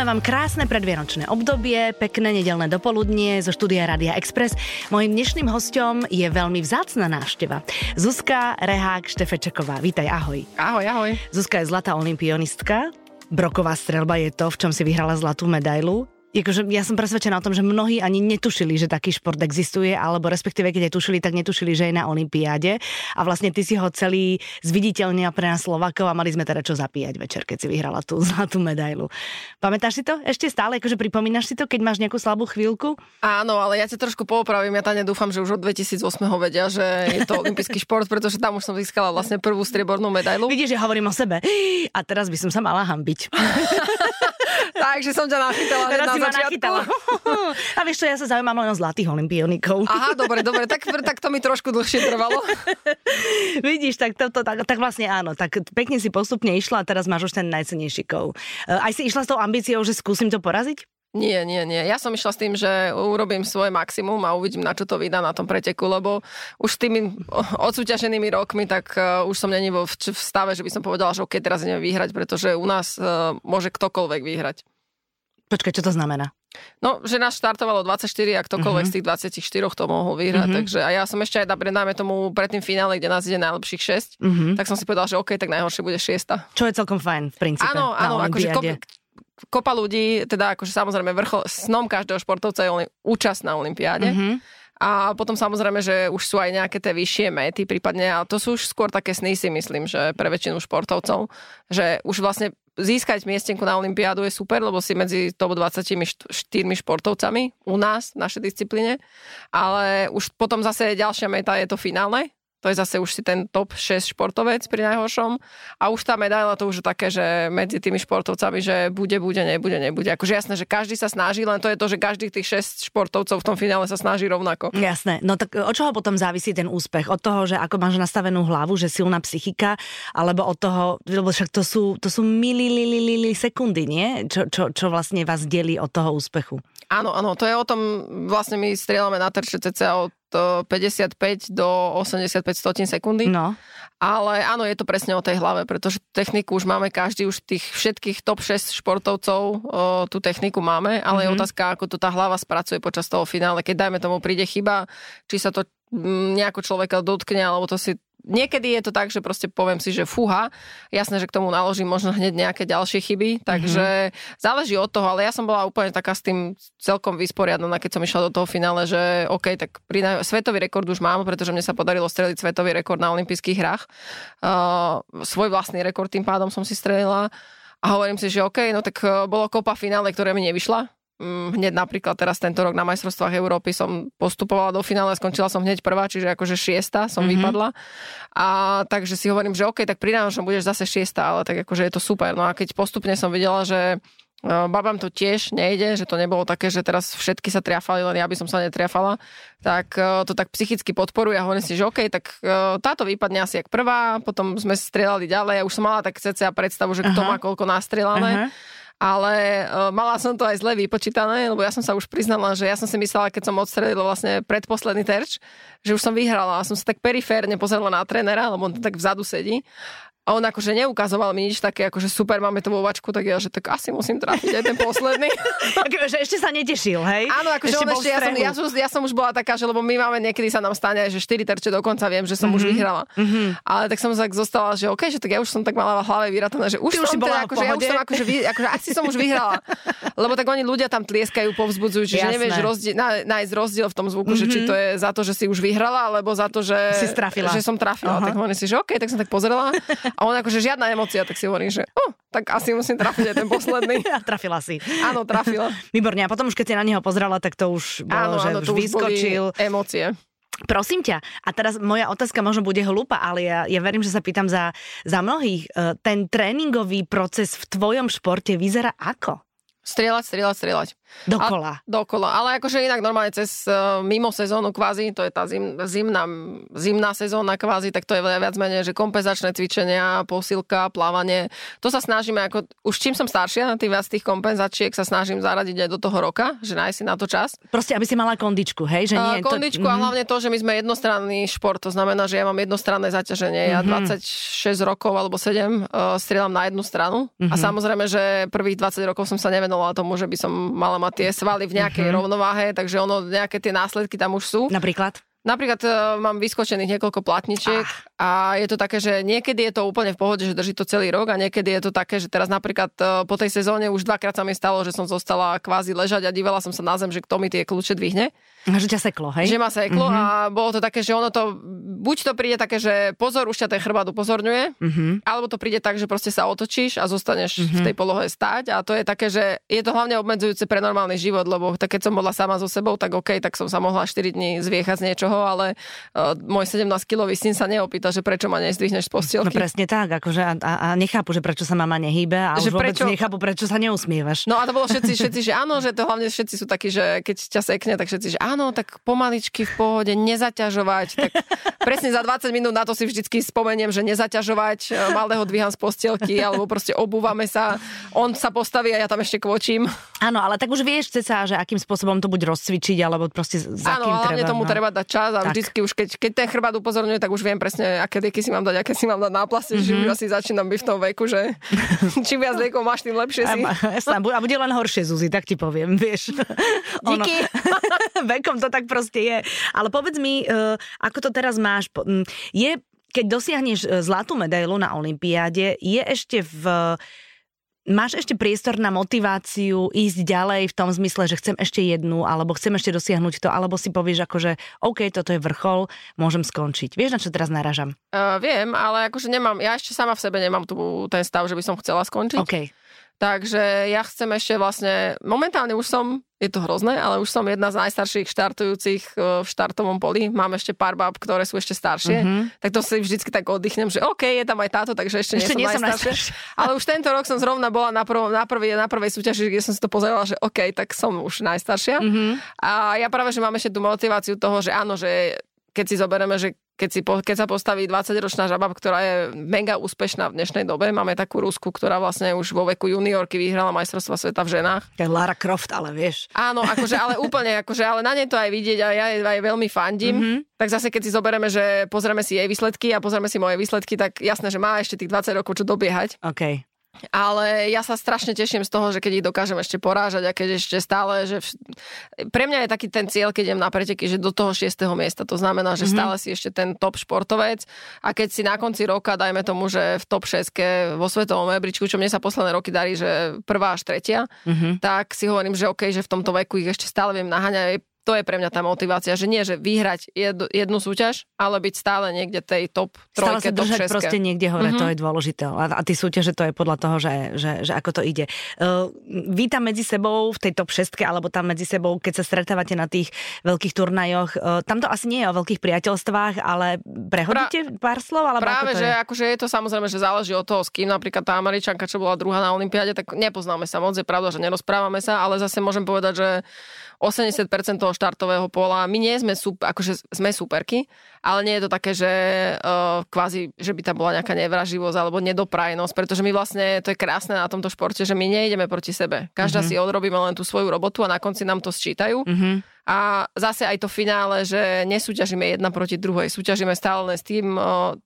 Želáme vám krásne predvianočné obdobie, pekné nedelné dopoludnie zo štúdia Radia Express. Mojím dnešným hostom je veľmi vzácna návšteva. Zuzka Rehák Štefečeková. Vítaj, ahoj. Ahoj, ahoj. Zuzka je zlatá olimpionistka. Broková strelba je to, v čom si vyhrala zlatú medailu. Jakože ja som presvedčená o tom, že mnohí ani netušili, že taký šport existuje, alebo respektíve keď aj tušili, tak netušili, že je na Olympiáde. A vlastne ty si ho celý zviditeľnil pre nás Slovakov a mali sme teda čo zapíjať večer, keď si vyhrala tú zlatú medailu. Pamätáš si to ešte stále? Akože pripomínaš si to, keď máš nejakú slabú chvíľku? Áno, ale ja ťa trošku poopravím. Ja tam dúfam, že už od 2008 vedia, že je to olympijský šport, pretože tam už som získala vlastne prvú striebornú medailu. Vidíš, že hovorím o sebe. A teraz by som sa mala hambiť. Takže som ťa nachytala Teraz na si ma začiatku. nachytala. A vieš čo, ja sa zaujímam len o zlatých olimpionikov. Aha, dobre, dobre, tak, tak to mi trošku dlhšie trvalo. Vidíš, tak, to, to, tak, tak vlastne áno, tak pekne si postupne išla a teraz máš už ten najcenejší kov. E, Aj si išla s tou ambíciou, že skúsim to poraziť? Nie, nie, nie. Ja som išla s tým, že urobím svoje maximum a uvidím, na čo to vydá na tom preteku, lebo už tými odsúťaženými rokmi, tak uh, už som není v, stave, že by som povedala, že OK, teraz ideme vyhrať, pretože u nás uh, môže ktokoľvek vyhrať. Počkaj, čo to znamená? No, že nás štartovalo 24 a ktokoľvek Mhm. z tých 24 to mohol vyhrať, Mhm. takže a ja som ešte aj, dáme tomu pred tým finále, kde nás ide najlepších 6, Mhm. tak som si povedala, že OK, tak najhoršie bude 6. Čo je celkom fajn v princípe Áno, áno, akože kop, kopa ľudí, teda akože samozrejme vrchol, snom každého športovca je účasť na Olympiáde. Mhm. A potom samozrejme, že už sú aj nejaké tie vyššie méty prípadne, ale to sú už skôr také sny si myslím, že pre väčšinu športovcov, že už vlastne získať miestenku na Olympiádu je super, lebo si medzi top 24 športovcami u nás, v našej disciplíne, ale už potom zase ďalšia meta je to finále, to je zase už si ten top 6 športovec pri najhoršom a už tá medaila to už je také, že medzi tými športovcami, že bude, bude, nebude, nebude. Akože jasné, že každý sa snaží, len to je to, že každých tých 6 športovcov v tom finále sa snaží rovnako. Jasné, no tak od čoho potom závisí ten úspech? Od toho, že ako máš nastavenú hlavu, že silná psychika, alebo od toho, lebo však to sú, to sú mililililili sekundy, nie? Čo, čo, čo vlastne vás delí od toho úspechu? Áno, áno, to je o tom, vlastne my strieľame na terče cca e, 55 do 85 stotín sekundy. No. Ale áno, je to presne o tej hlave, pretože techniku už máme každý, už tých všetkých top 6 športovcov o, tú techniku máme, ale mm-hmm. je otázka, ako to tá hlava spracuje počas toho finále. Keď dajme tomu príde chyba, či sa to mm, nejako človeka dotkne, alebo to si Niekedy je to tak, že proste poviem si, že fúha, jasné, že k tomu naložím možno hneď nejaké ďalšie chyby, takže mm-hmm. záleží od toho, ale ja som bola úplne taká s tým celkom vysporiadaná, keď som išla do toho finále, že OK, tak pri svetový rekord už mám, pretože mne sa podarilo streliť svetový rekord na olympijských hrách. Uh, svoj vlastný rekord tým pádom som si strelila a hovorím si, že OK, no tak uh, bolo kopa finále, ktoré mi nevyšla, hneď napríklad teraz tento rok na majstrovstvách Európy som postupovala do finále, skončila som hneď prvá, čiže akože šiesta som mm-hmm. vypadla. A takže si hovorím, že OK, tak pri najhoršom budeš zase šiesta, ale tak akože je to super. No a keď postupne som videla, že e, babám to tiež nejde, že to nebolo také, že teraz všetky sa triafali, len ja by som sa netriafala, tak e, to tak psychicky podporuje a hovorím si, že OK, tak e, táto vypadne asi jak prvá, potom sme strieľali ďalej a už som mala tak cca predstavu, že kto má koľko nastrelané. Aha. Ale uh, mala som to aj zle vypočítané, lebo ja som sa už priznala, že ja som si myslela, keď som odstrelila vlastne predposledný terč, že už som vyhrala a som sa tak periférne pozerala na trénera, lebo on tak vzadu sedí. A on akože neukazoval mi nič také, akože super, máme to vo vačku, tak ja, že tak asi musím trafiť aj ten posledný. že ešte sa netešil, hej? Áno, akože ešte on ešte, ja, som, ja, som, ja som už bola taká, že lebo my máme niekedy sa nám stane, že 4 terče dokonca viem, že som mm-hmm. už vyhrala. Mm-hmm. Ale tak som tak zostala, že OK, že tak ja už som tak mala v hlave vyratané, že už Ty už som bola teda, akože, ja už som akože, vy, akože asi som už vyhrala. Lebo tak oni ľudia tam tlieskajú, povzbudzujú, čiže Jasné. nevieš rozdiel, na, nájsť rozdiel v tom zvuku, mm-hmm. že či to je za to, že si už vyhrala, alebo za to, že, že som trafila. Aha. Tak hovorím si, že OK, tak som tak pozerala. A on akože žiadna emócia, tak si hovorím, že oh, tak asi musím trafiť aj ten posledný. A trafila si. Áno, trafila. Výborne. A potom už keď si na neho pozrela, tak to už bolo, Áno, že áno, už to už vyskočil. emócie. Prosím ťa, a teraz moja otázka možno bude hlúpa, ale ja, ja verím, že sa pýtam za, za mnohých. E, Ten tréningový proces v tvojom športe vyzerá ako? Strieľať, strieľať, strieľať. Dokola. A, dokola, ale akože inak normálne cez uh, mimo sezónu kvázi, to je tá zim, zimná, zimná sezóna kvázi, tak to je viac menej, že kompenzačné cvičenia, posilka, plávanie. To sa snažíme, ako už čím som staršia, tým viac tých kompenzačiek sa snažím zaradiť aj do toho roka, že nájsť si na to čas. Proste, aby si mala kondičku, hej? Že nie, uh, kondičku to... a mhm. hlavne to, že my sme jednostranný šport, to znamená, že ja mám jednostranné zaťaženie. Ja mm-hmm. 26 rokov alebo 7 uh, strieľam na jednu stranu mm-hmm. a mhm. samozrejme, že prvých 20 rokov som sa nevenovala tomu, že by som mala mať tie svaly v nejakej mm-hmm. rovnováhe, takže ono, nejaké tie následky tam už sú. Napríklad? Napríklad uh, mám vyskočených niekoľko platničiek ah. a je to také, že niekedy je to úplne v pohode, že drží to celý rok a niekedy je to také, že teraz napríklad uh, po tej sezóne už dvakrát sa mi stalo, že som zostala kvázi ležať a dívala som sa na zem, že kto mi tie kľúče dvihne. Že ťa seklo, hej? Že ma seklo mm-hmm. a bolo to také, že ono to, buď to príde také, že pozor, už ťa ten chrbát upozorňuje, mm-hmm. alebo to príde tak, že proste sa otočíš a zostaneš mm-hmm. v mhm. tej polohe stáť a to je také, že je to hlavne obmedzujúce pre normálny život, lebo tak keď som bola sama so sebou, tak OK, tak som sa mohla 4 dní zviechať z niečoho, ale uh, môj 17-kilový syn sa neopýta, že prečo ma nezdvihneš z postielky. No presne tak, akože a, a, a nechápu, že prečo sa mama nehýbe a že už prečo... nechápu, prečo sa neusmievaš. No a to bolo všetci, všetci, že áno, že to hlavne všetci sú takí, že keď ťa sekne, tak všetci, že áno, tak pomaličky v pohode, nezaťažovať. Tak presne za 20 minút na to si vždycky spomeniem, že nezaťažovať, e, malého dvíham z postielky, alebo proste obúvame sa, on sa postaví a ja tam ešte kvočím. Áno, ale tak už vieš ceca, že akým spôsobom to buď rozcvičiť, alebo proste za Áno, kým treba, tomu no. treba dať čas a tak. vždycky už keď, keď ten chrbát upozorňuje, tak už viem presne, aké deky si mám dať, aké si mám dať náplasy, mm-hmm. že už asi začínam byť v tom veku, že čím viac dekov máš, tým lepšie si. A, a bude len horšie, Zuzi, tak ti poviem, vieš. Díky. Ono, vekom to tak proste je. Ale povedz mi, uh, ako to teraz máš? Je, keď dosiahneš e, zlatú medailu na Olympiáde, je ešte v Máš ešte priestor na motiváciu ísť ďalej v tom zmysle, že chcem ešte jednu, alebo chcem ešte dosiahnuť to, alebo si povieš ako, že OK, toto je vrchol, môžem skončiť. Vieš, na čo teraz naražam? Uh, viem, ale akože nemám, ja ešte sama v sebe nemám tu ten stav, že by som chcela skončiť. Okay. Takže ja chcem ešte vlastne, momentálne už som, je to hrozné, ale už som jedna z najstarších štartujúcich e, v štartovom poli. Mám ešte pár bab, ktoré sú ešte staršie. Mm-hmm. Tak to si vždycky tak oddychnem, že OK, je tam aj táto, takže ešte, ešte nie, som, nie najstaršia. Ale už tento rok som zrovna bola na, prv, na, prvej, na prvej súťaži, kde som si to pozerala, že OK, tak som už najstaršia. Mm-hmm. A ja práve, že mám ešte tú motiváciu toho, že áno, že keď si zoberieme, že keď, si, keď sa postaví 20-ročná žaba, ktorá je mega úspešná v dnešnej dobe, máme takú Rusku, ktorá vlastne už vo veku juniorky vyhrala majstrovstva sveta v ženách. Je Lara Croft, ale vieš. Áno, akože, ale úplne, akože, ale na nej to aj vidieť a ja aj veľmi fandím. Mm-hmm. Tak zase, keď si zoberieme, že pozrieme si jej výsledky a pozrieme si moje výsledky, tak jasné, že má ešte tých 20 rokov čo dobiehať. Okay. Ale ja sa strašne teším z toho, že keď ich dokážem ešte porážať a keď ešte stále, že v... pre mňa je taký ten cieľ, keď idem na preteky, že do toho 6. miesta. To znamená, že mm-hmm. stále si ešte ten top športovec a keď si na konci roka, dajme tomu, že v top 6 vo svetovom rebríčku, čo mne sa posledné roky darí, že prvá až tretia, mm-hmm. tak si hovorím, že OK, že v tomto veku ich ešte stále viem naháňať to je pre mňa tá motivácia, že nie, že vyhrať jednu, jednu súťaž, ale byť stále niekde tej top trojke, stále sa top proste niekde hore, mm-hmm. to je dôležité. A, a ty súťaže to je podľa toho, že, že, že ako to ide. Uh, vy tam medzi sebou v tej top 6 alebo tam medzi sebou, keď sa stretávate na tých veľkých turnajoch, uh, tam to asi nie je o veľkých priateľstvách, ale prehodíte pra, pár slov? Alebo práve, ako to že je? akože je to samozrejme, že záleží od toho, s kým napríklad tá Američanka, čo bola druhá na Olympiáde, tak nepoznáme sa moc, je pravda, že nerozprávame sa, ale zase môžem povedať, že 80% toho štartového pola, my nie sme, super, akože sme superky, ale nie je to také, že uh, kvázi, že by tam bola nejaká nevraživosť alebo nedoprajnosť, pretože my vlastne, to je krásne na tomto športe, že my nejdeme proti sebe. Každá mm-hmm. si odrobíme len tú svoju robotu a na konci nám to sčítajú. Mm-hmm. A zase aj to finále, že nesúťažíme jedna proti druhej, súťažíme stále len s tým, uh,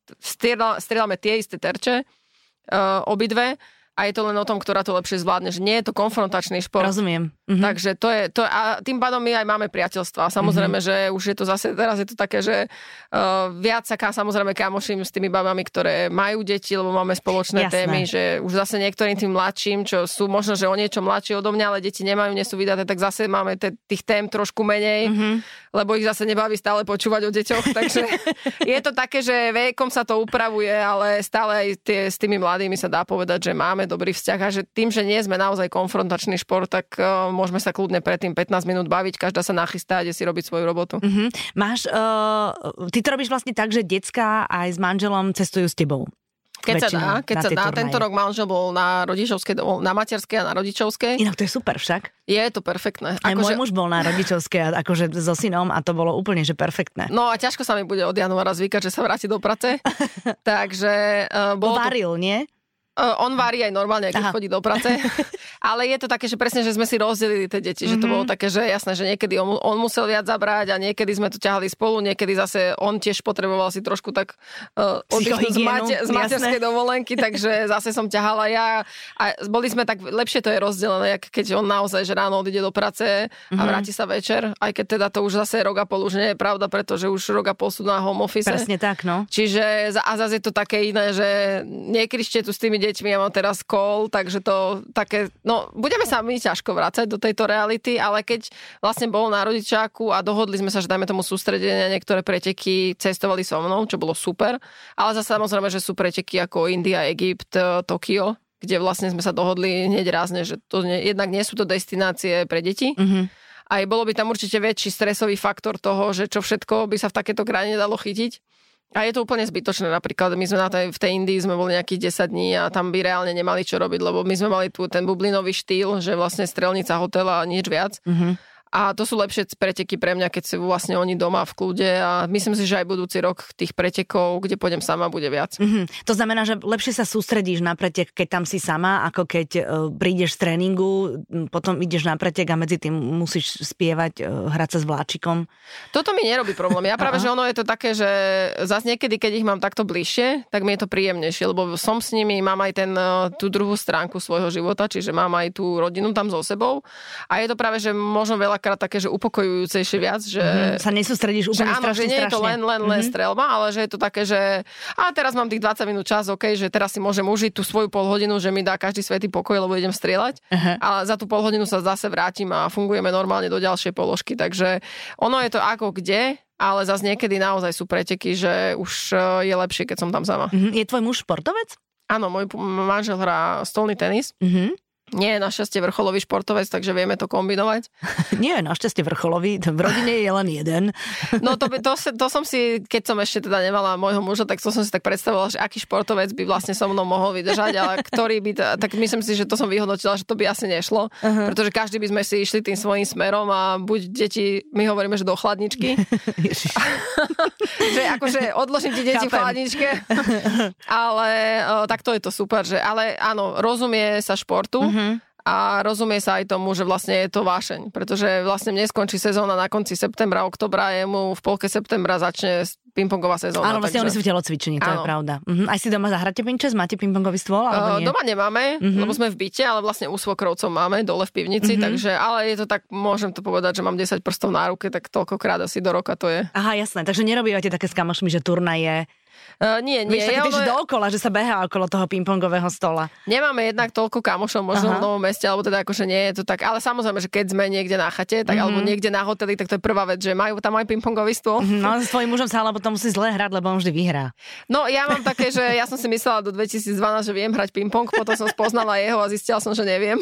strieľame tie isté terče, uh, obidve, a je to len o tom, ktorá to lepšie zvládne, že nie je to konfrontačný šport. Rozumiem. Mhm. Takže to je, to, a tým pádom my aj máme priateľstva. Samozrejme, mhm. že už je to zase, teraz je to také, že uh, viac sa samozrejme kamoším s tými babami, ktoré majú deti, lebo máme spoločné Jasné. témy, že už zase niektorým tým mladším, čo sú možno, že o niečo mladšie odo mňa, ale deti nemajú, nie sú vydaté, tak zase máme te, tých tém trošku menej, mhm. lebo ich zase nebaví stále počúvať o deťoch. Takže je to také, že vekom sa to upravuje, ale stále aj tie, s tými mladými sa dá povedať, že máme máme dobrý vzťah a že tým, že nie sme naozaj konfrontačný šport, tak uh, môžeme sa kľudne predtým 15 minút baviť, každá sa nachystá ide si robiť svoju robotu. Uh-huh. Máš, uh, ty to robíš vlastne tak, že decka aj s manželom cestujú s tebou. Keď sa dá, keď sa dá. Tento rok manžel bol na rodičovskej, na materskej a na rodičovskej. Inak to je super však. Je to perfektné. Aj môj že... muž bol na rodičovskej akože so synom a to bolo úplne, že perfektné. No a ťažko sa mi bude od januára zvykať, že sa vráti do práce. Takže uh, bolo Varil, to... nie? On varí aj normálne, keď Aha. chodí do práce. Ale je to také, že presne, že sme si rozdelili tie deti, mm-hmm. že to bolo mhm. také, že jasné, že niekedy on, on musel viac zabrať a niekedy sme to ťahali spolu, niekedy zase on tiež potreboval si trošku tak uh, oddychnúť z, mate, z materskej dovolenky, takže zase som ťahala ja. A boli sme tak, lepšie to je rozdelené, keď on naozaj, že ráno odíde do práce a mm-hmm. vráti sa večer, aj keď teda to už zase rok a pol už nie je pravda, pretože už rok a pol sú na home office. Presne tak, no. Čiže a zase je to také iné, že nekričte tu s tými deťmi, ja mám teraz call, takže to také, no budeme sa my ťažko vrácať do tejto reality, ale keď vlastne bol na rodičáku a dohodli sme sa, že dajme tomu sústredenie, niektoré preteky cestovali so mnou, čo bolo super, ale zase samozrejme, že sú preteky ako India, Egypt, e, Tokio, kde vlastne sme sa dohodli hneď rázne, že to nie, jednak nie sú to destinácie pre deti, mm-hmm aj bolo by tam určite väčší stresový faktor toho, že čo všetko by sa v takéto krajine dalo chytiť. A je to úplne zbytočné. Napríklad my sme na tej, v tej Indii sme boli nejakých 10 dní a tam by reálne nemali čo robiť, lebo my sme mali tu ten bublinový štýl, že vlastne strelnica hotela a nič viac. Mm-hmm a to sú lepšie preteky pre mňa, keď sú vlastne oni doma v kľude a myslím si, že aj budúci rok tých pretekov, kde pôjdem sama, bude viac. Mm-hmm. To znamená, že lepšie sa sústredíš na pretek, keď tam si sama, ako keď uh, prídeš z tréningu, potom ideš na pretek a medzi tým musíš spievať, uh, hrať sa s vláčikom. Toto mi nerobí problém. Ja práve, že ono je to také, že zase niekedy, keď ich mám takto bližšie, tak mi je to príjemnejšie, lebo som s nimi, mám aj ten, uh, tú druhú stránku svojho života, čiže mám aj tú rodinu tam so sebou a je to práve, že možno veľa veľakrát také, že upokojujúcejšie viac, že... Mm-hmm. Sa nesústredíš úplne že áno, strašne, že nie je to len, len, len mm-hmm. strelba, ale že je to také, že a teraz mám tých 20 minút čas, OK, že teraz si môžem užiť tú svoju pol hodinu, že mi dá každý svetý pokoj, lebo idem strieľať. Uh-huh. Ale za tú pol hodinu sa zase vrátim a fungujeme normálne do ďalšej položky. Takže ono je to ako kde, ale zase niekedy naozaj sú preteky, že už e, je lepšie, keď som tam sama. Uh-huh. Je tvoj muž športovec? Áno, môj manžel hrá stolný tenis. Uh-huh. Nie je našťastie vrcholový športovec, takže vieme to kombinovať. Nie je našťastie vrcholový, v rodine je len jeden. No to, to, to som si, keď som ešte teda nemala môjho muža, tak to som si tak predstavovala, že aký športovec by vlastne so mnou mohol vydržať, ale ktorý by, tak myslím si, že to som vyhodnotila, že to by asi nešlo, uh-huh. pretože každý by sme si išli tým svojím smerom a buď deti, my hovoríme, že do chladničky. že akože odložím ti deti Chápem. v chladničke, ale o, tak to je to super, že ale áno, rozumie sa športu, Mm-hmm. A rozumie sa aj tomu, že vlastne je to vášeň, pretože vlastne mne skončí sezóna na konci septembra, oktobra, jemu v polke septembra začne pingpongová sezóna. Áno, vlastne takže... oni sú v telocvični, to áno. je pravda. Uh-huh. Aj si doma zahráte pinčes? Máte pingpongový stôl? Alebo nie? Doma nemáme, uh-huh. lebo sme v byte, ale vlastne u svokrovcov máme dole v pivnici, uh-huh. takže, ale je to tak, môžem to povedať, že mám 10 prstov na ruke, tak toľkokrát asi do roka to je. Aha, jasné, takže nerobívate také s kamošmi, že turnaje Uh, nie, nie. Vieš, ja, dookola, že sa behá okolo toho pingpongového stola. Nemáme jednak toľko kamošov možno Aha. v Novom meste, alebo teda akože nie je to tak. Ale samozrejme, že keď sme niekde na chate, tak, mm-hmm. alebo niekde na hoteli, tak to je prvá vec, že majú tam aj pingpongový stôl. Mm-hmm. No s tvojim mužom sa ale potom musí zle hrať, lebo on vždy vyhrá. No ja mám také, že ja som si myslela do 2012, že viem hrať pingpong, potom som spoznala jeho a zistila som, že neviem.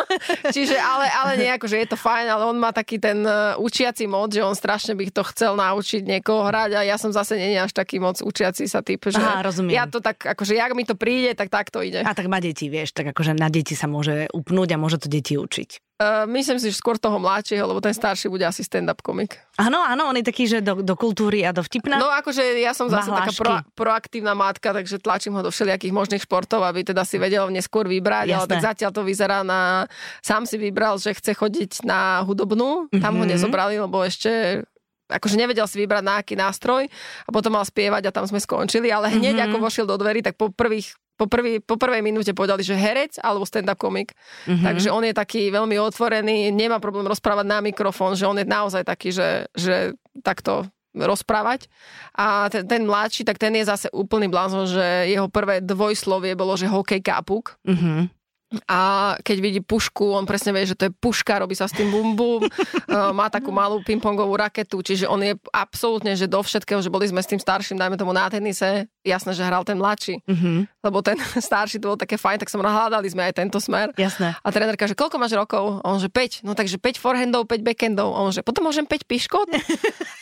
Čiže ale, ale nie, akože je to fajn, ale on má taký ten uh, učiaci mod, že on strašne by to chcel naučiť niekoho hrať a ja som zase nie až taký moc učiaci sa typ, že Aha, rozumiem. ja to tak, akože jak mi to príde, tak tak to ide. A tak má deti, vieš, tak akože na deti sa môže upnúť a môže to deti učiť. Uh, myslím si, že skôr toho mladšieho, lebo ten starší bude asi stand-up komik. Áno, áno, on je taký, že do, do kultúry a do vtipna. No akože ja som zase taká pro, proaktívna matka, takže tlačím ho do všelijakých možných športov, aby teda si vedel neskôr vybrať, Jasné. ale tak zatiaľ to vyzerá na... Sám si vybral, že chce chodiť na hudobnú, tam mm-hmm. ho mhm. nezobrali, lebo ešte akože nevedel si vybrať na aký nástroj a potom mal spievať a tam sme skončili, ale hneď mm-hmm. ako vošiel do dverí, tak po prvých po, prvý, po prvej minúte povedali, že herec alebo stand-up komik. Mm-hmm. Takže on je taký veľmi otvorený, nemá problém rozprávať na mikrofón, že on je naozaj taký, že, že takto rozprávať. A ten, ten mladší, tak ten je zase úplný blázon, že jeho prvé dvojslovie bolo, že hokej kápuk. Mm-hmm a keď vidí pušku, on presne vie, že to je puška, robí sa s tým bum bum, má takú malú pingpongovú raketu, čiže on je absolútne, že do všetkého, že boli sme s tým starším, dajme tomu na tenise, jasné, že hral ten mladší, mm-hmm. lebo ten starší to bol také fajn, tak som hľadali sme aj tento smer. Jasné. A trénerka, že koľko máš rokov? On že 5, no takže 5 forehandov, 5 backhandov. On že potom môžem 5 piškot?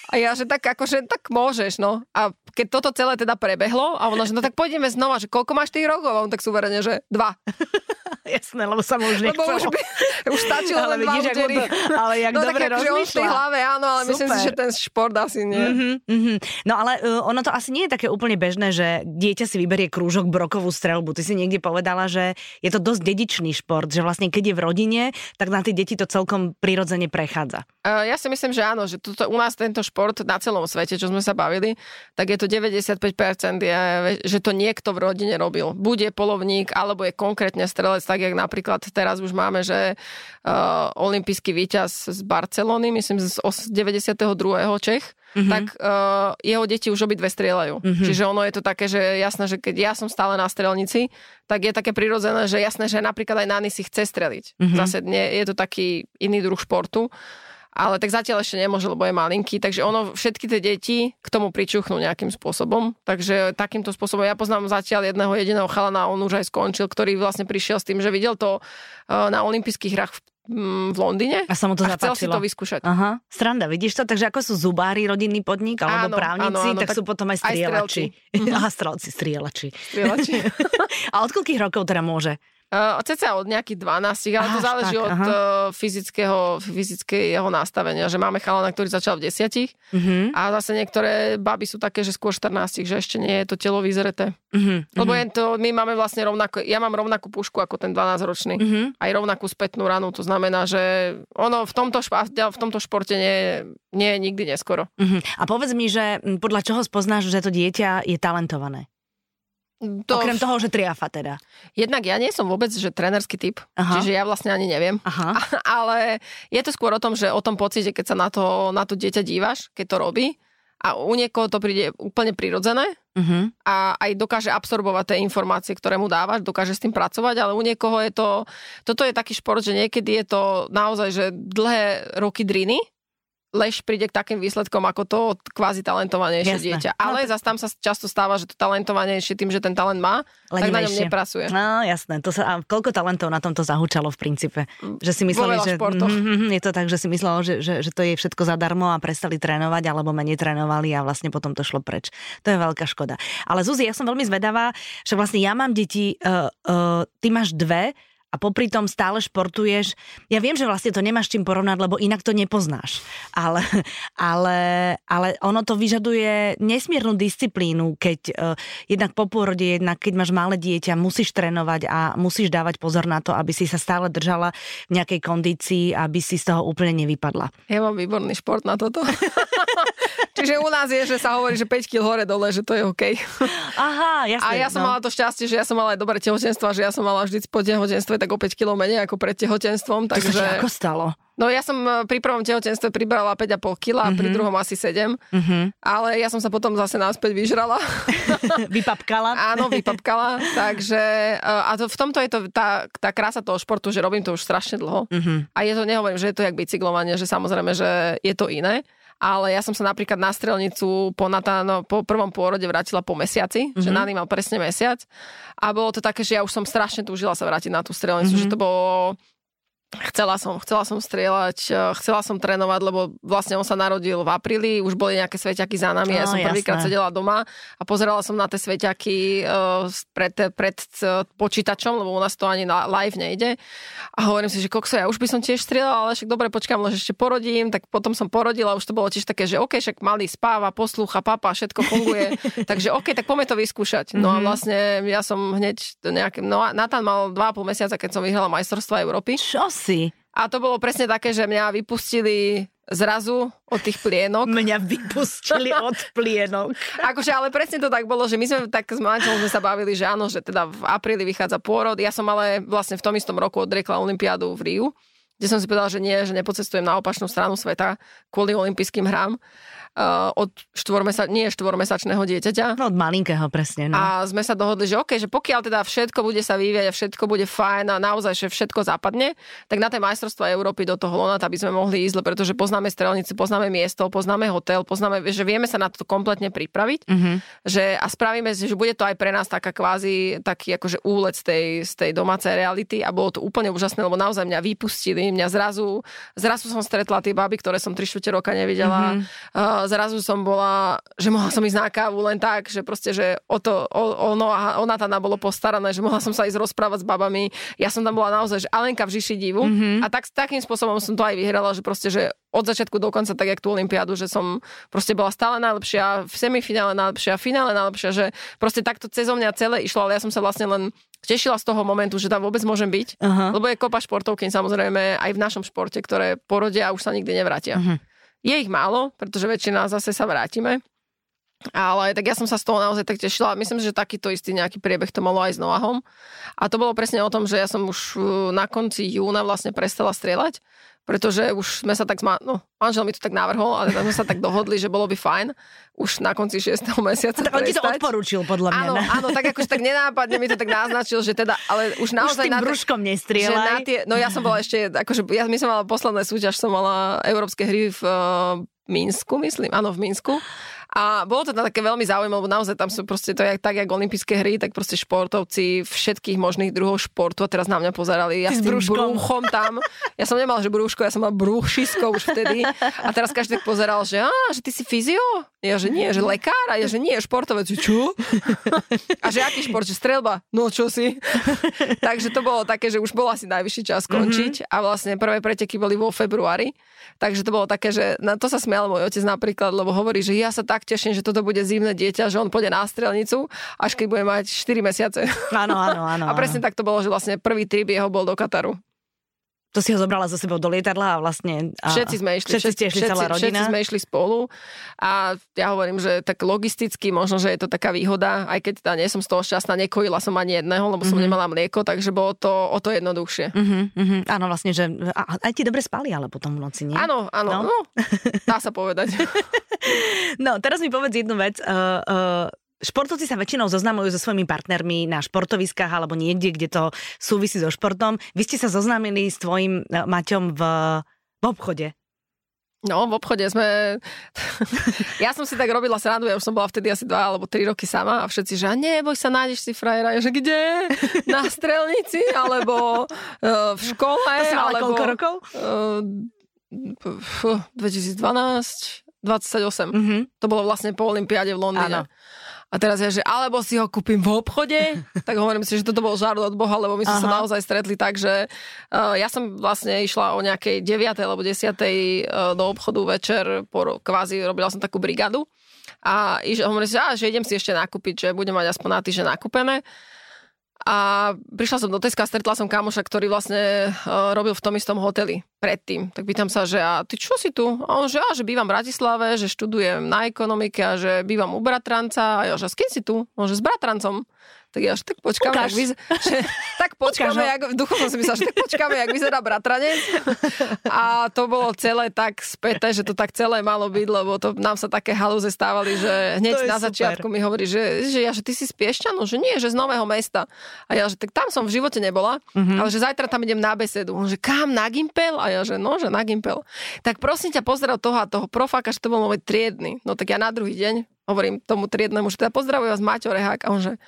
A ja, že tak akože, tak môžeš, no. A keď toto celé teda prebehlo, a ona, že no tak pôjdeme znova, že koľko máš tých rokov? A on tak suverene, že dva. Jasné, lebo sa mu už nechcelo. Lebo už, by, už stačilo ale len vidíš, to, ale jak no, dobre tak on v tej rozmýšľa. hlave, áno, ale Super. myslím si, že ten šport asi nie. Mm-hmm, mm-hmm. No ale uh, ono to asi nie je také úplne bežné, že dieťa si vyberie krúžok brokovú strelbu. Ty si niekde povedala, že je to dosť dedičný šport, že vlastne keď je v rodine, tak na tie deti to celkom prirodzene prechádza. Uh, ja si myslím, že áno, že tuto, u nás tento šport na celom svete, čo sme sa bavili, tak je to 95% je, že to niekto v rodine robil. Buď je polovník, alebo je konkrétne strelec, tak jak napríklad teraz už máme, že uh, olimpijský víťaz z Barcelony, myslím z 92. Čech, mm-hmm. tak uh, jeho deti už obidve strieľajú. Mm-hmm. Čiže ono je to také, že jasné, že keď ja som stále na strelnici, tak je také prirodzené, že jasné, že napríklad aj Nani si chce streliť. Mm-hmm. Zase nie, je to taký iný druh športu ale tak zatiaľ ešte nemôže, lebo je malinký, takže ono, všetky tie deti k tomu pričuchnú nejakým spôsobom, takže takýmto spôsobom, ja poznám zatiaľ jedného jediného chalana, on už aj skončil, ktorý vlastne prišiel s tým, že videl to uh, na olympijských hrách v v Londýne a, sa mu to a chcel si to vyskúšať. Aha, stranda, vidíš to? Takže ako sú zubári rodinný podnik alebo áno, právnici, áno, áno, tak, tak sú potom aj strieľači. Aj Aha, strelci, strieľači. strieľači. a od koľkých rokov teda môže? Uh, ceca od nejakých 12, ale aha, to záleží tak, od uh, fyzického, fyzického nastavenia, že máme chalana, ktorý začal v 10 uh-huh. a zase niektoré baby sú také, že skôr 14, že ešte nie je to telo vyzreté. Uh-huh. Lebo je to, my máme vlastne rovnako, ja mám rovnakú pušku ako ten 12-ročný, uh-huh. aj rovnakú spätnú ranu, to znamená, že ono v tomto, špa, v tomto športe nie, nie je nikdy neskoro. Uh-huh. A povedz mi, že podľa čoho spoznáš, že to dieťa je talentované? To... Okrem toho, že triafa teda. Jednak ja nie som vôbec, že trénerský typ, Aha. čiže ja vlastne ani neviem. Aha. Ale je to skôr o tom, že o tom pocite, keď sa na to, na to dieťa dívaš, keď to robí a u niekoho to príde úplne prirodzené uh-huh. a aj dokáže absorbovať tie informácie, ktoré mu dávaš, dokáže s tým pracovať, ale u niekoho je to, toto je taký šport, že niekedy je to naozaj, že dlhé roky driny, lež príde k takým výsledkom ako to kvázi talentovanejšie Jasné. dieťa. Ale no, zase tam sa často stáva, že to talentovanejšie tým, že ten talent má, Lenivejšie. tak na ňom nepracuje. No jasné, to sa, a koľko talentov na tomto zahúčalo v princípe? Že si mysleli, že mm, je to tak, že si myslelo, že, že, že to je všetko zadarmo a prestali trénovať alebo menej trénovali a vlastne potom to šlo preč. To je veľká škoda. Ale Zuzi, ja som veľmi zvedavá, že vlastne ja mám deti, uh, uh, ty máš dve, a popri tom stále športuješ. Ja viem, že vlastne to nemáš čím porovnať, lebo inak to nepoznáš. Ale, ale, ale ono to vyžaduje nesmiernu disciplínu, keď uh, jednak po pôrode, jednak keď máš malé dieťa, musíš trénovať a musíš dávať pozor na to, aby si sa stále držala v nejakej kondícii, aby si z toho úplne nevypadla. Ja mám výborný šport na toto. Čiže u nás je, že sa hovorí, že 5 kg hore dole, že to je OK. Aha, jasne. A ja som no. mala to šťastie, že ja som mala aj dobré tehotenstvo, že ja som mala vždy po tehotenstve tak o 5 kg menej ako pred tehotenstvom. Takže... To sa ako stalo? No ja som e, pri prvom tehotenstve pribrala 5,5 kg a pri mhm. druhom asi 7. Mm-hmm. Ale ja som sa potom zase náspäť vyžrala. vypapkala. Áno, vypapkala. Takže e, a to, v tomto je to tá, tá krása toho športu, že robím to už strašne dlho. Mm-hmm. A je to, nehovorím, že je to jak bicyklovanie, že samozrejme, že je to iné ale ja som sa napríklad na strelnicu po, Natáno, po prvom pôrode vrátila po mesiaci, mm-hmm. že Nani mal presne mesiac a bolo to také, že ja už som strašne túžila sa vrátiť na tú strelnicu, mm-hmm. že to bolo Chcela som, chcela som strieľať, eh, chcela som trénovať, lebo vlastne on sa narodil v apríli, už boli nejaké sveťaky za nami, no, ja som prvýkrát sedela doma a pozerala som na tie sveťaky uh, pred, pred uh, počítačom, lebo u nás to ani na live nejde. A hovorím si, že kokso, ja už by som tiež strieľala, ale však dobre, počkám, že ešte porodím, tak potom som porodila, už to bolo tiež také, že OK, však malý spáva, poslúcha, papa, všetko funguje, takže OK, tak poďme to vyskúšať. No mm-hmm. a mhm. vlastne ja som hneď nejaký, no Nathan mal 2,5 mesiaca, keď som vyhrala majstrovstvo Európy. Čo si? A to bolo presne také, že mňa vypustili zrazu od tých plienok. Mňa vypustili od plienok. akože, ale presne to tak bolo, že my sme tak s manželom sme sa bavili, že áno, že teda v apríli vychádza pôrod. Ja som ale vlastne v tom istom roku odriekla Olympiádu v Riu, kde som si povedala, že nie, že nepocestujem na opačnú stranu sveta kvôli olympijským hrám uh, od štvormesa- nie štvormesačného dieťaťa. No od malinkého presne. No. A sme sa dohodli, že OK, že pokiaľ teda všetko bude sa vyvíjať a všetko bude fajn a naozaj, že všetko zapadne, tak na tie majstrovstvá Európy do toho Lonata by sme mohli ísť, pretože poznáme strelnicu, poznáme miesto, poznáme hotel, poznáme, že vieme sa na to kompletne pripraviť. Mm-hmm. Že, a spravíme, že bude to aj pre nás taká kvázi taký akože úlet z tej, z tej domácej reality a bolo to úplne úžasné, lebo naozaj mňa vypustili Mňa zrazu, zrazu som stretla tie baby, ktoré som 3 čtvrte roka nevidela. Mm-hmm. Uh, zrazu som bola, že mohla som ísť na kávu len tak, že proste, že o to, o, ono ona tam bolo postarané, že mohla som sa ísť rozprávať s babami. Ja som tam bola naozaj, že Alenka v Žiši divu. Mm-hmm. A tak, takým spôsobom som to aj vyhrala, že proste, že od začiatku do konca, tak jak tú olympiádu, že som proste bola stále najlepšia, v semifinále najlepšia, v finále najlepšia, že proste takto cez mňa celé išlo, ale ja som sa vlastne len tešila z toho momentu, že tam vôbec môžem byť, uh-huh. lebo je kopa športovky samozrejme aj v našom športe, ktoré porodia a už sa nikdy nevrátia. Uh-huh. Je ich málo, pretože väčšina zase sa vrátime. Ale tak ja som sa z toho naozaj tak tešila. Myslím, že takýto istý nejaký priebeh to malo aj s Noahom. A to bolo presne o tom, že ja som už na konci júna vlastne prestala strieľať pretože už sme sa tak, zma- no, manžel mi to tak navrhol, ale sme sa tak dohodli, že bolo by fajn už na konci 6. mesiaca Tak on ti to odporúčil, podľa mňa. Áno, ne? áno, tak akože tak nenápadne mi to tak naznačil, že teda, ale už naozaj... Už tým na brúškom nestrieľaj. Na tie, no ja som bola ešte, akože ja, my som mala posledné súťaž, som mala európske hry v uh, Minsku, myslím, áno, v Minsku. A bolo to také veľmi zaujímavé, lebo naozaj tam sú proste to jak, tak, jak olympijské hry, tak proste športovci všetkých možných druhov športu a teraz na mňa pozerali. Ja s tým brúchom tam. Ja som nemala, že brúško, ja som mala brúšisko už vtedy. A teraz každý tak pozeral, že, á, že ty si fyzio? Ja, že nie, že lekár? A ja, že nie, športovec. Čo? A že aký šport? Že strelba? No čo si? Takže to bolo také, že už bol asi najvyšší čas skončiť. Mm-hmm. A vlastne prvé preteky boli vo februári. Takže to bolo také, že na to sa smial môj otec napríklad, lebo hovorí, že ja sa tak teším, že toto bude zimné dieťa, že on pôjde na strelnicu, až keď bude mať 4 mesiace. Áno, áno, áno. A presne tak to bolo, že vlastne prvý trip jeho bol do Kataru. To si ho zobrala za sebou do lietadla a vlastne... A všetci sme išli, všetci, všetci, všetci, celá rodina. všetci sme išli spolu a ja hovorím, že tak logisticky možno, že je to taká výhoda, aj keď teda nie som z toho šťastná, nekojila som ani jedného, lebo som mm-hmm. nemala mlieko, takže bolo to o to jednoduchšie. Mm-hmm, mm-hmm. Áno, vlastne, že a, aj ti dobre spali, ale potom v noci, nie? Áno, áno, no? no dá sa povedať. no, teraz mi povedz jednu vec. Uh, uh, Športovci sa väčšinou zoznamujú so svojimi partnermi na športoviskách alebo niekde, kde to súvisí so športom. Vy ste sa zoznámili s tvojim e, Maťom v, v obchode. No, v obchode sme... ja som si tak robila srandu, ja už som bola vtedy asi dva alebo tri roky sama a všetci, že neboj sa, nájdeš si frajera. Ja, že kde? Na strelnici? Alebo uh, v škole? To mala alebo, koľko rokov? Uh, 2012, 28. Mm-hmm. To bolo vlastne po Olympiáde v Londýne. Áno. A teraz ja, že alebo si ho kúpim v obchode, tak hovorím si, že toto bol žart od Boha, lebo my sme Aha. sa naozaj stretli tak, že uh, ja som vlastne išla o nejakej 9. alebo 10. Uh, do obchodu večer, po, kvázi robila som takú brigadu a hovorím si, že idem si ešte nakúpiť, že budem mať aspoň na týždeň nakúpené. A prišla som do Teska, stretla som kamoša, ktorý vlastne uh, robil v tom istom hoteli predtým. Tak pýtam sa, že a ty čo si tu? A on, že, a, že bývam v Bratislave, že študujem na ekonomike a že bývam u bratranca. A ja, že s kým si tu? On, že s bratrancom. Tak ja, že tak počkáme, jak vyz... že, tak počkáme, jak, v duchu som si myslela, že tak počkáme, jak vyzerá bratranec. A to bolo celé tak späté, že to tak celé malo byť, lebo to nám sa také halúze stávali, že hneď na super. začiatku mi hovorí, že, že ja, že ty si z Piešťanu, že nie, že z Nového mesta. A ja, že tak tam som v živote nebola, mm-hmm. ale že zajtra tam idem na besedu. On, že kam, na Gimpel? A ja, že no, že na Gimpel. Tak prosím ťa, pozdrav toho a toho profáka, že to bol môj triedny. No tak ja na druhý deň hovorím tomu triednemu, že teda pozdravujem vás Maťo Rehák. A on, že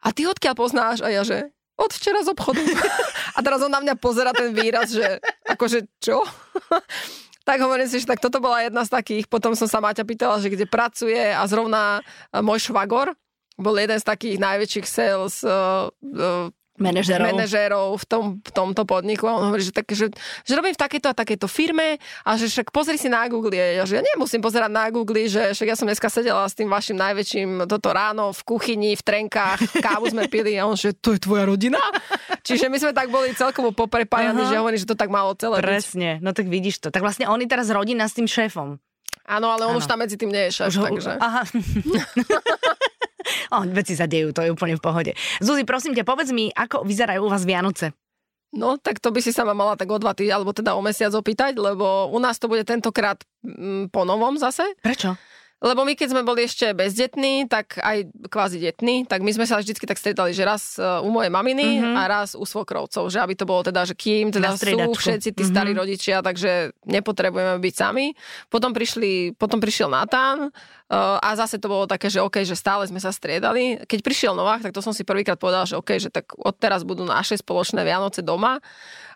a ty odkiaľ poznáš? A ja, že od včera z obchodu. a teraz on na mňa pozera ten výraz, že akože čo? tak hovorím si, že tak toto bola jedna z takých. Potom som sa Maťa pýtala, že kde pracuje a zrovna môj švagor bol jeden z takých najväčších sales uh, uh, manažerov, manažerov v, tom, v tomto podniku a on hovorí, že, tak, že, že robím v takejto a takejto firme a že však pozri si na Google. Ja, že ja nemusím pozerať na Google, že však ja som dneska sedela s tým vašim najväčším toto ráno v kuchyni, v trenkách, kávu sme pili a on, že to je tvoja rodina? Čiže my sme tak boli celkovo poprepájani, uh-huh. že hovorí, že to tak malo celé Presne, byť. no tak vidíš to. Tak vlastne on je teraz rodina s tým šéfom. Áno, ale on ano. už tam medzi tým nie je šéf, už, takže... Aha. o, veci sa dejú, to je úplne v pohode. Zuzi, prosím ťa, povedz mi, ako vyzerajú u vás Vianoce? No, tak to by si sa ma mala tak o dva týždne, alebo teda o mesiac opýtať, lebo u nás to bude tentokrát mm, po novom zase. Prečo? Lebo my, keď sme boli ešte bezdetní, tak aj kvázi detní, tak my sme sa vždy tak stretali, že raz uh, u mojej maminy mm-hmm. a raz u svokrovcov, že aby to bolo teda, že kým teda sú všetci tí mm-hmm. starí rodičia, takže nepotrebujeme byť sami. Potom, prišli, potom prišiel Natán uh, a zase to bolo také, že OK, že stále sme sa striedali. Keď prišiel Novák, tak to som si prvýkrát povedal, že OK, že tak odteraz budú naše spoločné Vianoce doma.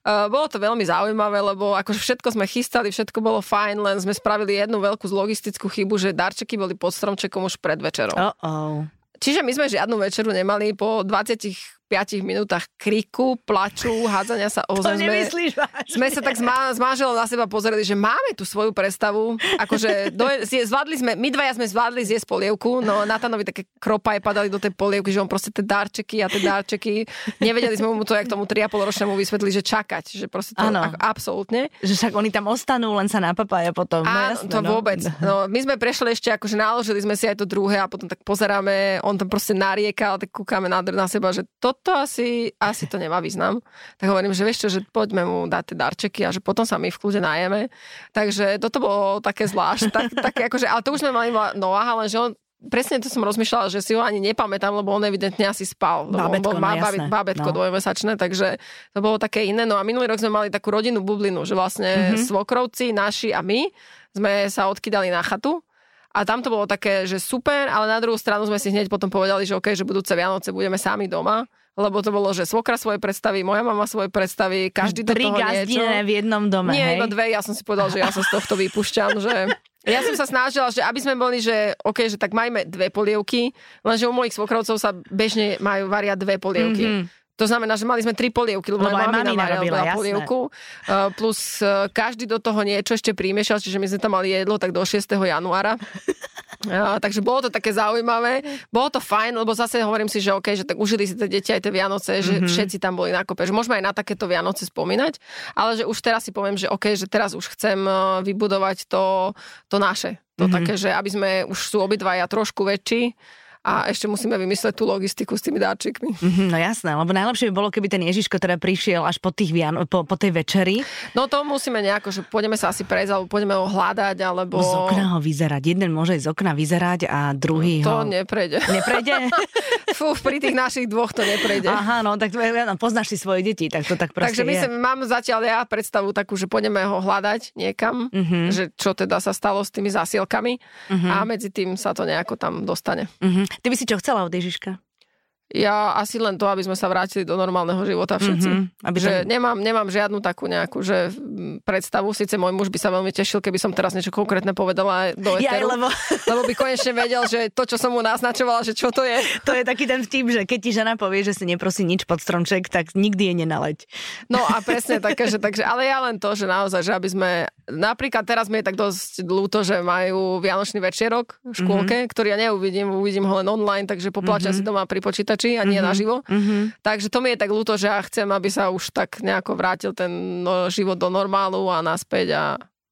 Uh, bolo to veľmi zaujímavé, lebo akože všetko sme chystali, všetko bolo fajn, len sme spravili jednu veľkú logistickú chybu, že darčeky boli pod stromčekom už pred večerom. Uh-oh. Čiže my sme žiadnu večeru nemali po 20 5 minútach kriku, plaču, hádzania sa o zem. To nemyslíš vážne. Sme sa tak s, manželom na seba pozreli, že máme tu svoju predstavu. Akože do, zvládli sme, my dvaja sme zvládli zjesť polievku, no Natanovi také kropaje padali do tej polievky, že on proste tie darčeky a tie darčeky. Nevedeli sme mu to, jak tomu 3,5 ročnému vysvetli, že čakať, že proste to ako, absolútne. Že však oni tam ostanú, len sa napapája potom. No, jasné, to no. vôbec. No, my sme prešli ešte, akože naložili sme si aj to druhé a potom tak pozeráme, on tam proste nariekal, tak kúkame na, na seba, že toto asi asi, asi to nemá význam. Tak hovorím, že vieš čo, že poďme mu dať tie darčeky a že potom sa my v kľude najeme. Takže toto bolo také zvlášť. Tak, také akože, ale to už sme mali Noah, ale že on presne to som rozmýšľala, že si ho ani nepamätám, lebo on evidentne asi spal. Bábetko, on má no, bábetko no. dvojmesačné, takže to bolo také iné. No a minulý rok sme mali takú rodinnú bublinu, že vlastne mm-hmm. svokrovci, naši a my sme sa odkydali na chatu. A tam to bolo také, že super, ale na druhú stranu sme si hneď potom povedali, že OK, že budúce Vianoce budeme sami doma lebo to bolo, že svokra svoje predstavy, moja mama svoje predstavy, každý do toho niečo. v jednom dome, Nie, hej? iba dve, ja som si povedal, že ja sa z tohto vypušťam, že ja som sa snažila, že aby sme boli, že OK, že tak majme dve polievky, lenže u mojich svokrovcov sa bežne majú varia dve polievky. Mm-hmm. To znamená, že mali sme tri polievky, lebo, lebo aj mamina robila polievku. Uh, plus uh, každý do toho niečo ešte prímešal, čiže my sme tam mali jedlo tak do 6. januára. Takže bolo to také zaujímavé. Bolo to fajn, lebo zase hovorím si, že OK, že tak užili si tie deti aj tie Vianoce, že mm-hmm. všetci tam boli na kope. Že môžeme aj na takéto Vianoce spomínať, ale že už teraz si poviem, že OK, že teraz už chcem vybudovať to, to naše. To mm-hmm. také, že aby sme už sú obidvaja trošku väčší, a ešte musíme vymysleť tú logistiku s tými dáčikmi. Mm-hmm, no jasné, lebo najlepšie by bolo, keby ten Ježiško teda prišiel až po, tých Vian- po, po tej večeri. No to musíme nejako, že pôjdeme sa asi prejsť, alebo pôjdeme ho hľadať, alebo... Z okna ho vyzerať. Jeden môže z okna vyzerať a druhý to ho... To neprejde. Neprejde? Fú, pri tých našich dvoch to neprejde. Aha, no tak poznáš si svoje deti, tak to tak proste Takže myslím, mám zatiaľ ja predstavu takú, že pôjdeme ho hľadať niekam, mm-hmm. že čo teda sa stalo s tými zasielkami mm-hmm. a medzi tým sa to nejako tam dostane. Mm-hmm. Ty by si čo chcela od Ježiška? Ja asi len to, aby sme sa vrátili do normálneho života všetci. Mm-hmm, aby že tam... nemám, nemám žiadnu takú nejakú že predstavu. Sice môj muž by sa veľmi tešil, keby som teraz niečo konkrétne povedala do eteru. Ja, lebo... lebo by konečne vedel, že to, čo som mu naznačovala, že čo to je. To je taký ten vtip, že keď ti žena povie, že si neprosí nič pod stromček, tak nikdy je nenaleď. No a presne také, že takže, ale ja len to, že naozaj, že aby sme, napríklad teraz mi je tak dosť ľúto, že majú Vianočný večerok v škôlke, mm-hmm. ktorý ja neuvidím, uvidím ho len online, takže poplačam mm-hmm. si doma pri počítači a nie mm-hmm. naživo. Mm-hmm. Takže to mi je tak ľúto, že ja chcem, aby sa už tak nejako vrátil ten no, život do normálu a naspäť a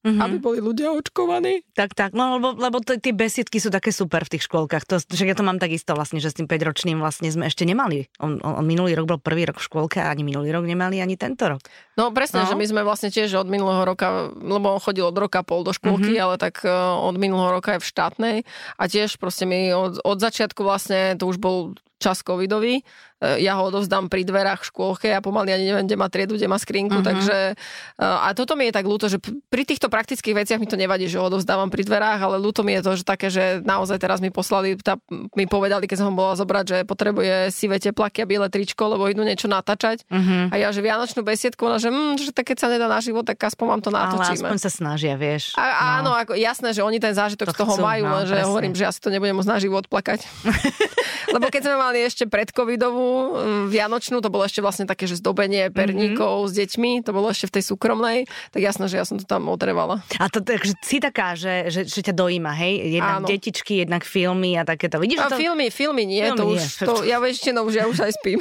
Mm-hmm. Aby boli ľudia očkovaní. Tak, tak, no lebo, lebo t- tie besiedky sú také super v tých škôlkach. To, že ja to mám takisto vlastne, že s tým 5-ročným vlastne sme ešte nemali. On, on, on minulý rok bol prvý rok v škôlke a ani minulý rok nemali ani tento rok. No presne, no. že my sme vlastne tiež od minulého roka, lebo on chodil od roka pol do škôlky, mm-hmm. ale tak uh, od minulého roka je v štátnej a tiež proste my od, od začiatku vlastne, to už bol čas covidový, ja ho odovzdám pri dverách v škôlke a pomaly ani neviem, kde má triedu, kde má skrinku, uh-huh. takže e, a toto mi je tak ľúto, že pri týchto praktických veciach mi to nevadí, že ho odovzdávam pri dverách, ale ľúto mi je to, že také, že naozaj teraz mi poslali, tá, mi povedali, keď som ho bola zobrať, že potrebuje sivé teplaky a biele tričko, lebo idú niečo natáčať. Uh-huh. A ja, že vianočnú besiedku, ona, že, mm, že tak keď sa nedá na život, tak aspoň vám to natočíme. Ale aspoň sa snažia, vieš. A, no. Áno, ako, jasné, že oni ten zážitok to z toho chcú, majú, no, že presne. hovorím, že ja si to nebudem môcť na život plakať. lebo keď sme mali ešte pred covidovú vianočnú vianočnú, to bolo ešte vlastne také, že zdobenie mhm. perníkov mm-hmm. s deťmi, to bolo ešte v tej súkromnej, tak jasné, že ja som to tam odrevala. A to takže si taká, že, že, že ťa dojíma, hej? Jednak Áno. detičky, jednak filmy a takéto. Vidíš, a to... filmy, filmy nie, filmy to nie. už, to, ja no, už, ja už aj spím.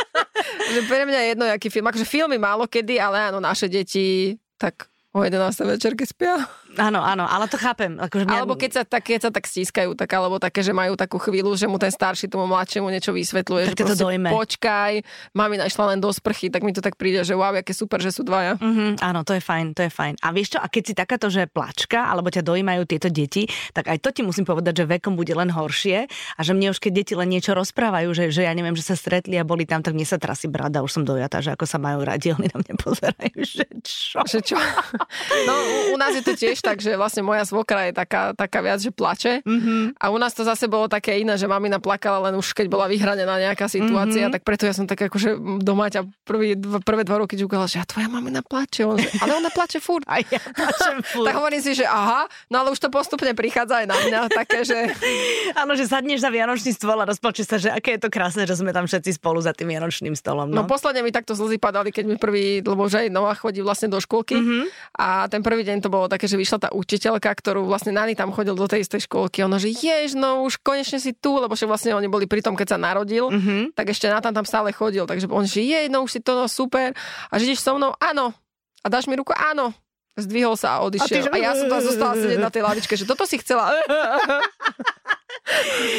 že pre mňa je jedno, aký film. Akože filmy málo kedy, ale áno, naše deti tak o 11. večerke spia. Áno, áno, ale to chápem. Akože mňa... Alebo keď sa, tak, keď sa tak stískajú, tak, alebo také, že majú takú chvíľu, že mu ten starší tomu mladšiemu niečo vysvetľuje. Tak že to dojme. Počkaj, mami našla len do sprchy, tak mi to tak príde, že wow, aké super, že sú dvaja. Mm-hmm, áno, to je fajn, to je fajn. A vieš čo, a keď si takáto, že plačka, alebo ťa dojímajú tieto deti, tak aj to ti musím povedať, že vekom bude len horšie a že mne už keď deti len niečo rozprávajú, že, že ja neviem, že sa stretli a boli tam, tak mne sa trasí brada, už som dojatá, že ako sa majú radi, oni na mňa pozerajú, že čo? Že čo? No, u, u nás je to tiež tak, že vlastne moja svokra je taká, taká viac, že plače. Mm-hmm. A u nás to zase bolo také iné, že mamina plakala len už keď bola vyhranená nejaká situácia, mm-hmm. tak preto ja som tak akože doma ťa prvý, prvé dva roky ďukala, že a tvoja mamina plače. On, ale ona plače furt. A ja plačem furt. tak hovorím si, že aha, no ale už to postupne prichádza aj na mňa, také, že... Áno, že sadneš za Vianočný stôl a rozplače sa, že aké je to krásne, že sme tam všetci spolu za tým Vianočným stolom. No, no posledne mi takto slzy padali, keď mi prvý, lebo že aj Nová chodí vlastne do škôlky mm-hmm. a ten prvý deň to bolo také, že vyšla tá učiteľka, ktorú vlastne Nani tam chodil do tej istej škôlky. Ona, že jež, no už konečne si tu, lebo že vlastne oni boli pri tom, keď sa narodil, mm-hmm. tak ešte Natan tam stále chodil. Takže on, že jej, no už si to no, super. A že ideš so mnou? Áno. A dáš mi ruku? Áno. Zdvihol sa a odišiel. A, ty, že... a ja som tam zostala sedieť na tej lavičke, že toto si chcela.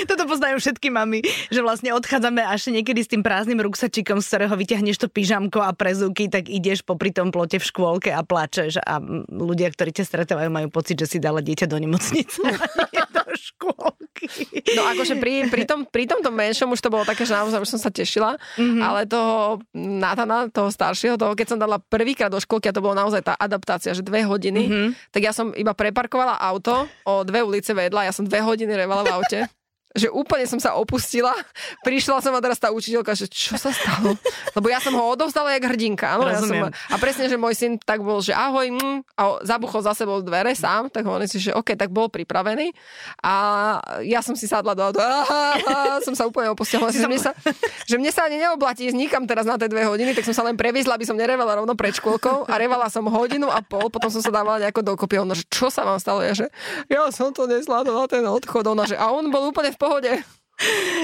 Toto poznajú všetky mami, že vlastne odchádzame až niekedy s tým prázdnym ruksačikom, z ktorého vyťahneš to pyžamko a prezúky, tak ideš popri tom plote v škôlke a plačeš a ľudia, ktorí ťa stretávajú, majú pocit, že si dala dieťa do nemocnice škôlky. No akože pri, pri, tom, pri tomto menšom už to bolo také, že naozaj už som sa tešila, mm-hmm. ale toho Natana, toho staršieho, toho, keď som dala prvýkrát do škôlky a to bolo naozaj tá adaptácia, že dve hodiny, mm-hmm. tak ja som iba preparkovala auto o dve ulice vedľa, ja som dve hodiny revala v aute že úplne som sa opustila. Prišla som a teraz tá učiteľka, že čo sa stalo? Lebo ja som ho odovzdala jak hrdinka. Áno, ja som, a presne, že môj syn tak bol, že ahoj, mm, a zabuchol za sebou dvere sám, tak hovorím si, že OK, tak bol pripravený. A ja som si sadla do auta, som sa úplne opustila. Že, mne sa, že mne sa ani neoblatí nikam teraz na tie dve hodiny, tak som sa len previezla, aby som nerevala rovno pred škôlkou a revala som hodinu a pol, potom som sa dávala nejako dokopy. Ono, že čo sa vám stalo? Ja, že ja som to nezvládla ten odchod. Ona, že, a on bol úplne v pohode.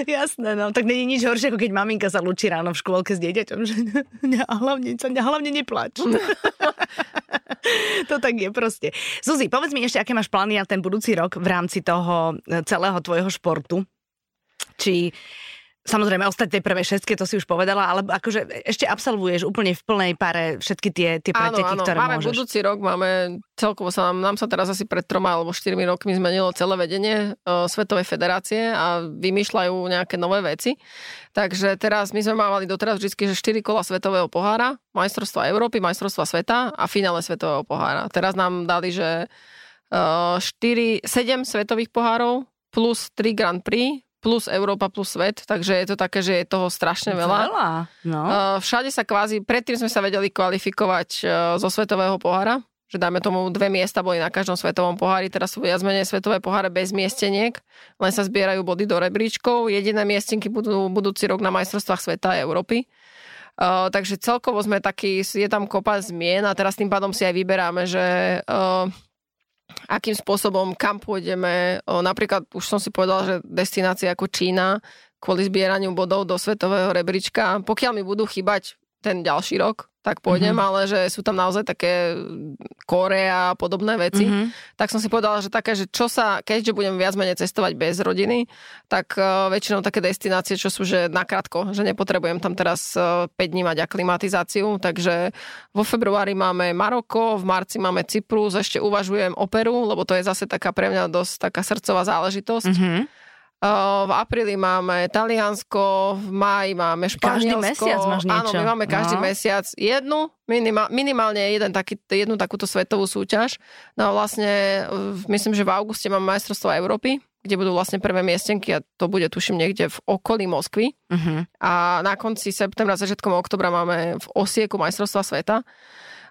Jasné, no. Tak není nič horšie, ako keď maminka sa lučí ráno v škôlke s dieťaťom, že ne, hlavne, sa, hlavne neplač. to tak je proste. Zuzi, povedz mi ešte, aké máš plány na ten budúci rok v rámci toho e, celého tvojho športu. Či Samozrejme, ostať tej prvej šestke, to si už povedala, ale akože ešte absolvuješ úplne v plnej pare všetky tie, tie preteky, áno, áno. ktoré máme môžeš. budúci rok, máme celkovo sa nám, nám sa teraz asi pred troma alebo štyrmi rokmi zmenilo celé vedenie uh, Svetovej federácie a vymýšľajú nejaké nové veci. Takže teraz my sme mávali doteraz vždy, že 4 kola Svetového pohára, majstrovstva Európy, majstrovstva sveta a finále Svetového pohára. Teraz nám dali, že uh, 4, 7 svetových pohárov plus 3 Grand Prix plus Európa plus svet, takže je to také, že je toho strašne veľa. veľa no. Všade sa kvázi, predtým sme sa vedeli kvalifikovať e, zo svetového pohára, že dáme tomu dve miesta boli na každom svetovom pohári, teraz sú viac menej svetové poháre bez miesteniek, len sa zbierajú body do rebríčkov, jediné miestenky budú budúci rok na majstrovstvách sveta a Európy. Uh, takže celkovo sme taký, je tam kopa zmien a teraz tým pádom si aj vyberáme, že uh, akým spôsobom, kam pôjdeme. Napríklad už som si povedal, že destinácia ako Čína kvôli zbieraniu bodov do svetového rebríčka, pokiaľ mi budú chýbať ten ďalší rok, tak pôjdem, mm-hmm. ale že sú tam naozaj také kóre a podobné veci. Mm-hmm. Tak som si povedala, že také, že čo sa, keďže budem viac menej cestovať bez rodiny, tak uh, väčšinou také destinácie, čo sú že nakrátko, že nepotrebujem tam teraz uh, 5 dní mať aklimatizáciu, takže vo februári máme Maroko, v marci máme Cyprus, ešte uvažujem o Peru, lebo to je zase taká pre mňa dosť taká srdcová záležitosť. Mm-hmm v apríli máme Taliansko, v máji máme Španielsko. Každý mesiac máš niečo. Áno, my máme každý no. mesiac jednu, minima, minimálne jeden taký, jednu takúto svetovú súťaž. No a vlastne myslím, že v auguste máme majstrovstvo Európy, kde budú vlastne prvé miestenky a to bude tuším niekde v okolí Moskvy. Uh-huh. A na konci septembra, začiatkom oktobra máme v Osieku majstrovstva sveta.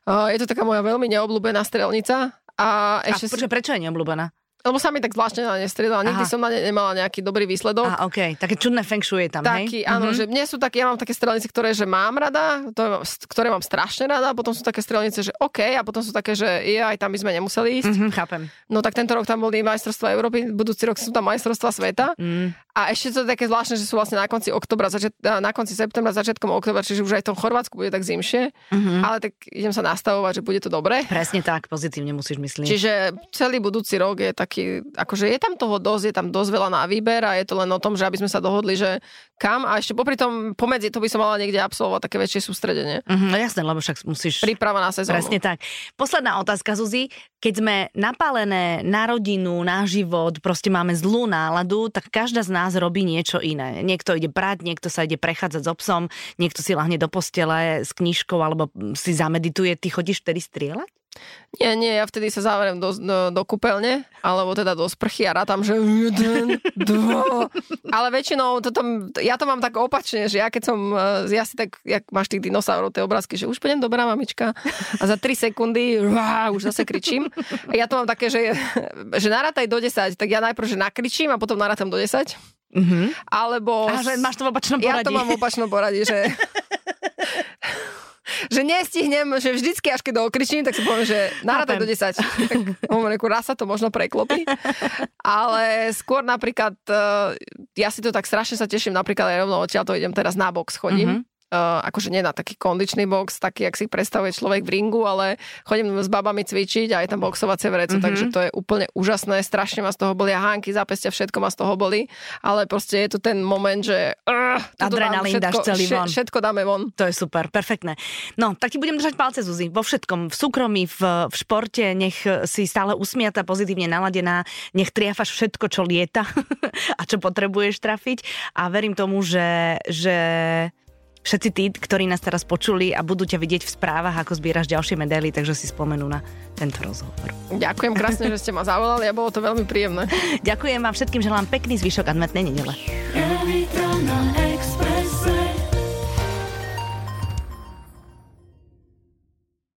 Je to taká moja veľmi neobľúbená strelnica. A, ešte a prečo je neobľúbená? Lebo sa mi tak zvláštne na ne striedala. Nikdy Aha. som na ne nemala nejaký dobrý výsledok. A, okay. Také čudné feng shui tam, Taký, hej? áno, mm-hmm. že mne sú také, ja mám také strelnice, ktoré že mám rada, to, ktoré mám strašne rada, a potom sú také strelnice, že OK, a potom sú také, že je, aj tam by sme nemuseli ísť. Mm-hmm, chápem. No tak tento rok tam boli majstrovstvá Európy, budúci rok sú tam majstrovstvá sveta. Mm. A ešte to je také zvláštne, že sú vlastne na konci oktobra, začiat, na konci septembra, začiatkom oktobra, čiže už aj v tom Chorvátsku bude tak zimšie, mm-hmm. ale tak idem sa nastavovať, že bude to dobré. Presne tak, pozitívne musíš myslieť. Čiže celý budúci rok je taký, akože je tam toho dosť, je tam dosť veľa na výber a je to len o tom, že aby sme sa dohodli, že kam a ešte popri tom pomedzi to by som mala niekde absolvovať také väčšie sústredenie. Mm-hmm, no jasné, lebo však musíš... Príprava na sezónu. Presne tak. Posledná otázka, Zuzi. Keď sme napálené na rodinu, na život, proste máme zlú náladu, tak každá z nás robí niečo iné. Niekto ide brať, niekto sa ide prechádzať s obsom, niekto si lahne do postele s knižkou alebo si zamedituje. Ty chodíš vtedy strieľať? Nie, nie, ja vtedy sa zavriem do, do, do kúpeľne, alebo teda do sprchy a rátam, že jeden, dva. Ale väčšinou to tam, ja to mám tak opačne, že ja keď som, eh, ja si tak, jak máš tých dinosaurov, tie obrázky, že už pôjdem dobrá mamička a za 3 sekundy rá, už zase kričím. A ja to mám také, že, že narátaj do 10, tak ja najprv, že nakričím a potom narátam do 10. Mm-hmm. Alebo... A že máš to v opačnom poradí. Ja to mám v opačnom poradí, že že nestihnem, že vždycky, až keď okričím, tak si poviem, že narátaj do 10. Tak raz sa to možno preklopí. Ale skôr napríklad, eh, ja si to tak strašne sa teším, napríklad aj rovno odtiaľ to idem teraz na box, chodím. Mm-hmm Uh, akože nie na taký kondičný box, taký, jak si predstavuje človek v ringu, ale chodím s babami cvičiť a je tam boxovacie vreco, mm-hmm. takže to je úplne úžasné, strašne ma z toho boli a hánky, zápestia, všetko ma z toho boli, ale proste je tu ten moment, že uh, adrenalín dáš celý von. Všetko dáme von. To je super, perfektné. No, tak ti budem držať palce, Zuzi, vo všetkom, v súkromí, v, v športe, nech si stále usmiata, pozitívne naladená, nech triafaš všetko, čo lieta a čo potrebuješ trafiť a verím tomu, že, že všetci tí, ktorí nás teraz počuli a budú ťa vidieť v správach, ako zbieraš ďalšie medaily, takže si spomenú na tento rozhovor. Ďakujem krásne, že ste ma zavolali a bolo to veľmi príjemné. Ďakujem vám všetkým, želám pekný zvyšok adventnej nedele.